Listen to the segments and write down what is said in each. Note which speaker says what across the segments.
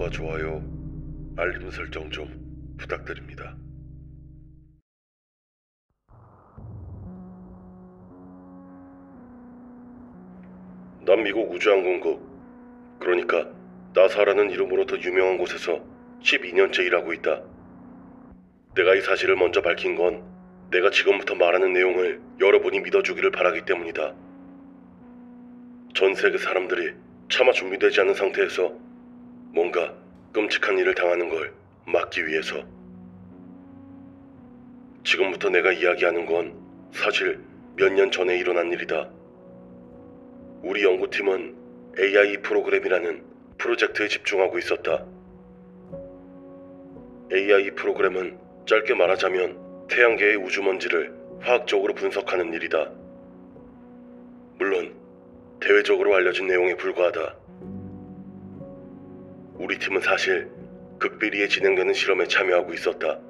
Speaker 1: 구독과 좋아요, 알림 설정 좀 부탁드립니다. 난 미국 우주항공국, 그러니까 나사라는 이름으로 더 유명한 곳에서 12년째 일하고 있다. 내가 이 사실을 먼저 밝힌 건 내가 지금부터 말하는 내용을 여러분이 믿어주기를 바라기 때문이다. 전 세계 사람들이 차마 준비되지 않은 상태에서 뭔가 끔찍한 일을 당하는 걸 막기 위해서. 지금부터 내가 이야기하는 건 사실 몇 년 전에 일어난 일이다. 우리 연구팀은 AI 프로그램이라는 프로젝트에 집중하고 있었다. AI 프로그램은 짧게 말하자면 태양계의 우주먼지를 화학적으로 분석하는 일이다. 물론 대외적으로 알려진 내용에 불과하다. 우리 팀은 사실 극비리에 진행되는 실험에 참여하고 있었다.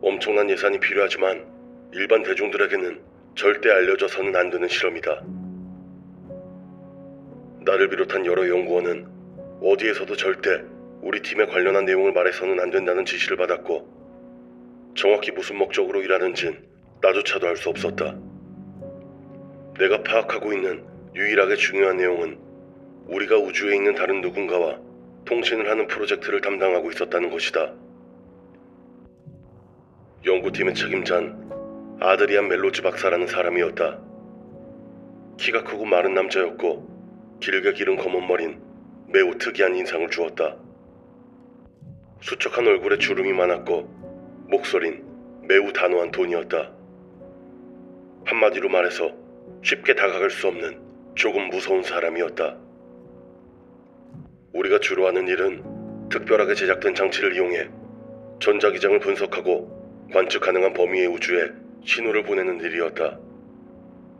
Speaker 1: 엄청난 예산이 필요하지만 일반 대중들에게는 절대 알려져서는 안 되는 실험이다. 나를 비롯한 여러 연구원은 어디에서도 절대 우리 팀에 관련한 내용을 말해서는 안 된다는 지시를 받았고 정확히 무슨 목적으로 일하는진 나조차도 알 수 없었다. 내가 파악하고 있는 유일하게 중요한 내용은 우리가 우주에 있는 다른 누군가와 통신을 하는 프로젝트를 담당하고 있었다는 것이다. 연구팀의 책임자는 아드리안 멜로즈 박사라는 사람이었다. 키가 크고 마른 남자였고 길게 기른 검은 머린 매우 특이한 인상을 주었다. 수척한 얼굴에 주름이 많았고 목소린 매우 단호한 톤이었다. 한마디로 말해서 쉽게 다가갈 수 없는 조금 무서운 사람이었다. 우리가 주로 하는 일은 특별하게 제작된 장치를 이용해 전자기장을 분석하고 관측 가능한 범위의 우주에 신호를 보내는 일이었다.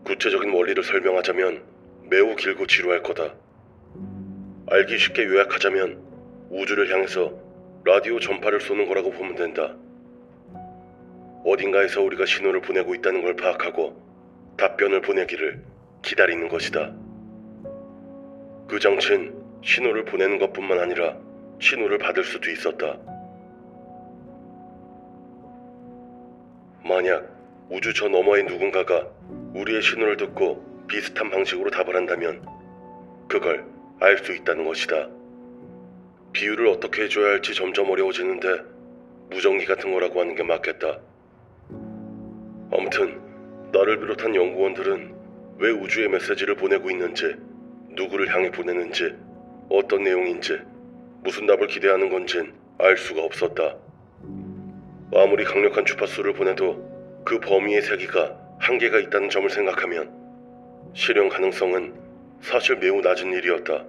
Speaker 1: 구체적인 원리를 설명하자면 매우 길고 지루할 거다. 알기 쉽게 요약하자면 우주를 향해서 라디오 전파를 쏘는 거라고 보면 된다. 어딘가에서 우리가 신호를 보내고 있다는 걸 파악하고 답변을 보내기를 기다리는 것이다. 그 장치는 신호를 보내는 것뿐만 아니라 신호를 받을 수도 있었다. 만약 우주 저 너머의 누군가가 우리의 신호를 듣고 비슷한 방식으로 답을 한다면 그걸 알 수 있다는 것이다. 비유를 어떻게 해줘야 할지 점점 어려워지는데 무전기 같은 거라고 하는 게 맞겠다. 아무튼 나를 비롯한 연구원들은 왜 우주에 메시지를 보내고 있는지, 누구를 향해 보내는지, 어떤 내용인지, 무슨 답을 기대하는 건진 알 수가 없었다. 아무리 강력한 주파수를 보내도 그 범위의 세기가 한계가 있다는 점을 생각하면 실현 가능성은 사실 매우 낮은 일이었다.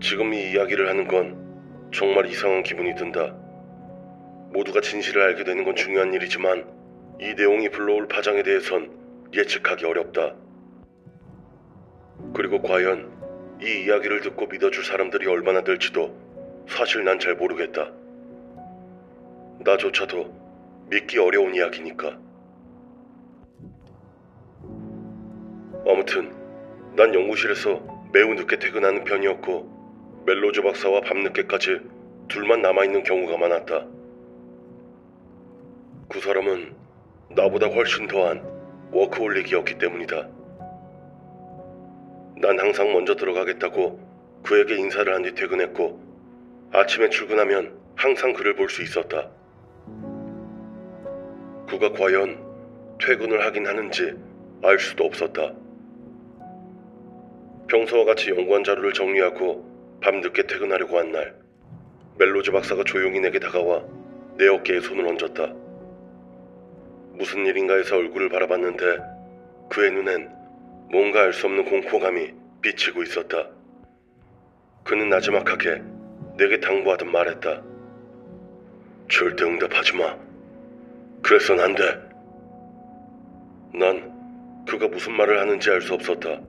Speaker 1: 지금 이 이야기를 하는 건 정말 이상한 기분이 든다. 모두가 진실을 알게 되는 건 중요한 일이지만 이 내용이 불러올 파장에 대해선 예측하기 어렵다. 그리고 과연 이 이야기를 듣고 믿어줄 사람들이 얼마나 될지도 사실 난 잘 모르겠다. 나조차도 믿기 어려운 이야기니까. 아무튼 난 연구실에서 매우 늦게 퇴근하는 편이었고 멜로즈 박사와 밤늦게까지 둘만 남아있는 경우가 많았다. 그 사람은 나보다 훨씬 더한 워크홀릭이었기 때문이다. 난 항상 먼저 들어가겠다고 그에게 인사를 한 뒤 퇴근했고 아침에 출근하면 항상 그를 볼 수 있었다. 그가 과연 퇴근을 하긴 하는지 알 수도 없었다. 평소와 같이 연구한 자료를 정리하고 밤늦게 퇴근하려고 한 날, 멜로즈 박사가 조용히 내게 다가와 내 어깨에 손을 얹었다. 무슨 일인가 해서 얼굴을 바라봤는데 그의 눈엔 뭔가 알 수 없는 공포감이 비치고 있었다. 그는 나지막하게 내게 당부하듯 말했다. 절대 응답하지 마. 그래선 안 돼. 난 그가 무슨 말을 하는지 알 수 없었다.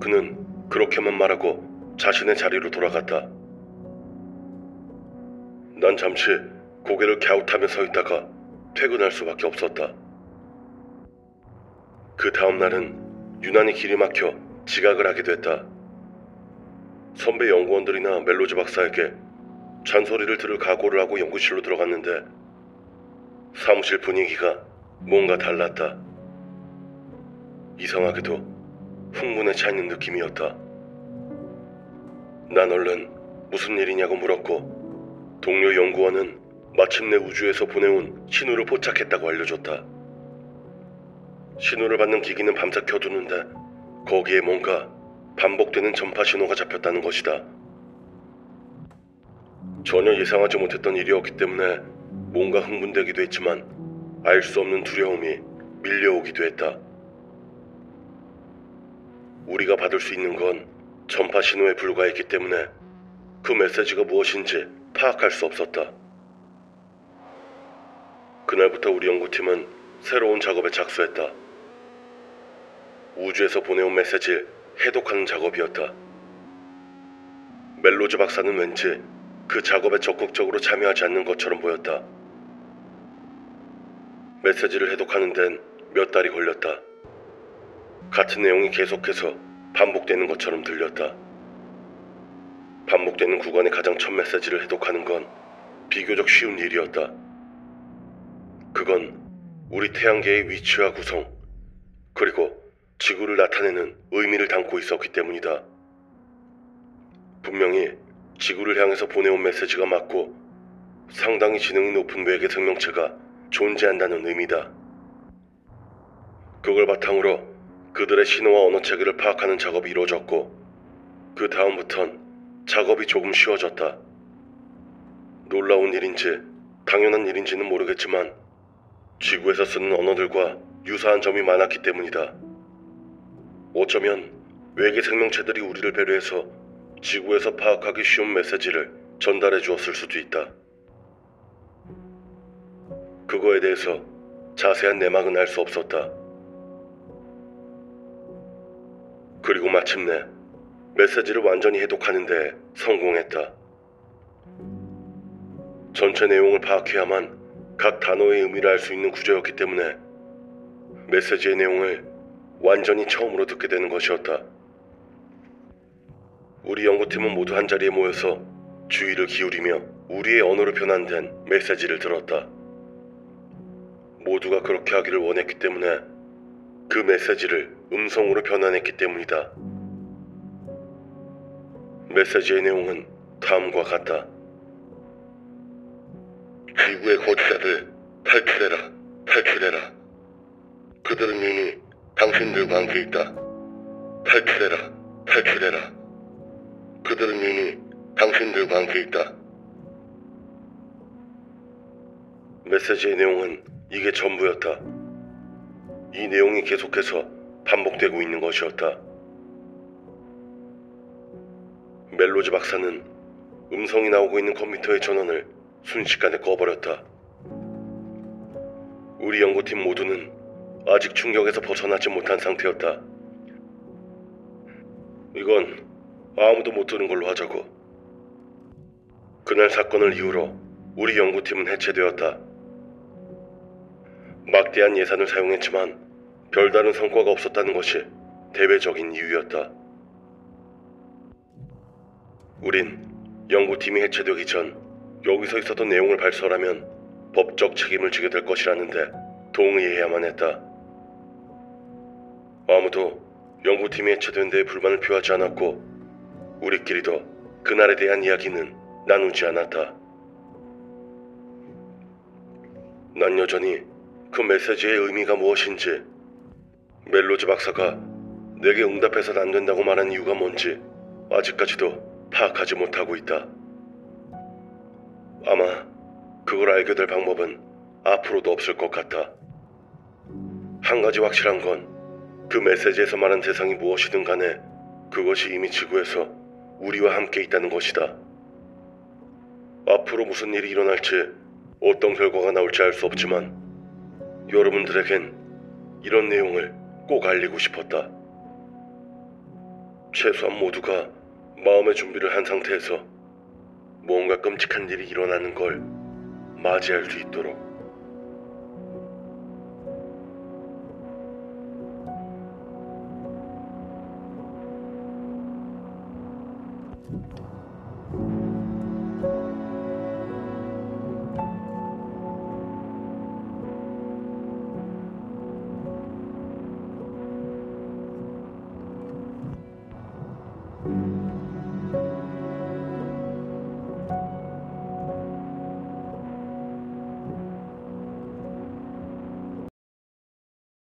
Speaker 1: 그는 그렇게만 말하고 자신의 자리로 돌아갔다. 난 잠시 고개를 갸웃하며 서 있다가 퇴근할 수밖에 없었다. 그 다음 날은 유난히 길이 막혀 지각을 하게 됐다. 선배 연구원들이나 멜로즈 박사에게 잔소리를 들을 각오를 하고 연구실로 들어갔는데 사무실 분위기가 뭔가 달랐다. 이상하게도 흥분에 차 있는 느낌이었다. 난 얼른 무슨 일이냐고 물었고 동료 연구원은 마침내 우주에서 보내온 신호를 포착했다고 알려줬다. 신호를 받는 기기는 밤새 켜두는데 거기에 뭔가 반복되는 전파 신호가 잡혔다는 것이다. 전혀 예상하지 못했던 일이었기 때문에 뭔가 흥분되기도 했지만 알 수 없는 두려움이 밀려오기도 했다. 우리가 받을 수 있는 건 전파 신호에 불과했기 때문에 그 메시지가 무엇인지 파악할 수 없었다. 그날부터 우리 연구팀은 새로운 작업에 착수했다. 우주에서 보내온 메시지를 해독하는 작업이었다. 멜로즈 박사는 왠지 그 작업에 적극적으로 참여하지 않는 것처럼 보였다. 메시지를 해독하는 데는 몇 달이 걸렸다. 같은 내용이 계속해서 반복되는 것처럼 들렸다. 반복되는 구간의 가장 첫 메시지를 해독하는 건 비교적 쉬운 일이었다. 그건 우리 태양계의 위치와 구성, 그리고 지구를 나타내는 의미를 담고 있었기 때문이다. 분명히 지구를 향해서 보내온 메시지가 맞고 상당히 지능이 높은 외계 생명체가 존재한다는 의미다. 그걸 바탕으로 그들의 신호와 언어 체계를 파악하는 작업이 이루어졌고 그 다음부턴 작업이 조금 쉬워졌다. 놀라운 일인지 당연한 일인지는 모르겠지만 지구에서 쓰는 언어들과 유사한 점이 많았기 때문이다. 어쩌면 외계 생명체들이 우리를 배려해서 지구에서 파악하기 쉬운 메시지를 전달해 주었을 수도 있다. 그거에 대해서 자세한 내막은 알 수 없었다. 그리고 마침내 메시지를 완전히 해독하는데 성공했다. 전체 내용을 파악해야만 각 단어의 의미를 알 수 있는 구조였기 때문에 메시지의 내용을 완전히 처음으로 듣게 되는 것이었다. 우리 연구팀은 모두 한자리에 모여서 주의를 기울이며 우리의 언어로 변환된 메시지를 들었다. 모두가 그렇게 하기를 원했기 때문에 그 메시지를 음성으로 변환했기 때문이다. 메시지의 내용은 다음과 같다. 지구의 거주자들 탈출해라, 탈출해라. 그들은 이미 당신들과 함께 있다. 탈출해라, 탈출해라. 그들은 이미 당신들과 함께 있다. 메시지의 내용은 이게 전부였다. 이 내용이 계속해서 반복되고 있는 것이었다. 멜로즈 박사는 음성이 나오고 있는 컴퓨터의 전원을 순식간에 꺼버렸다. 우리 연구팀 모두는 아직 충격에서 벗어나지 못한 상태였다. 이건 아무도 못 들은 걸로 하자고. 그날 사건을 이후로 우리 연구팀은 해체되었다. 막대한 예산을 사용했지만 별다른 성과가 없었다는 것이 대외적인 이유였다. 우린 연구팀이 해체되기 전 여기서 있었던 내용을 발설하면 법적 책임을 지게 될 것이라는데 동의해야만 했다. 아무도 연구팀이 해체된 데에 불만을 표하지 않았고 우리끼리도 그날에 대한 이야기는 나누지 않았다. 난 여전히 그 메시지의 의미가 무엇인지 멜로즈 박사가 내게 응답해서는 안 된다고 말한 이유가 뭔지 아직까지도 파악하지 못하고 있다. 아마 그걸 알게 될 방법은 앞으로도 없을 것 같아. 한 가지 확실한 건 그 메시지에서 말한 세상이 무엇이든 간에 그것이 이미 지구에서 우리와 함께 있다는 것이다. 앞으로 무슨 일이 일어날지 어떤 결과가 나올지 알 수 없지만 여러분들에겐 이런 내용을 꼭 알리고 싶었다. 최소한 모두가 마음의 준비를 한 상태에서 뭔가 끔찍한 일이 일어나는 걸 맞이할 수 있도록.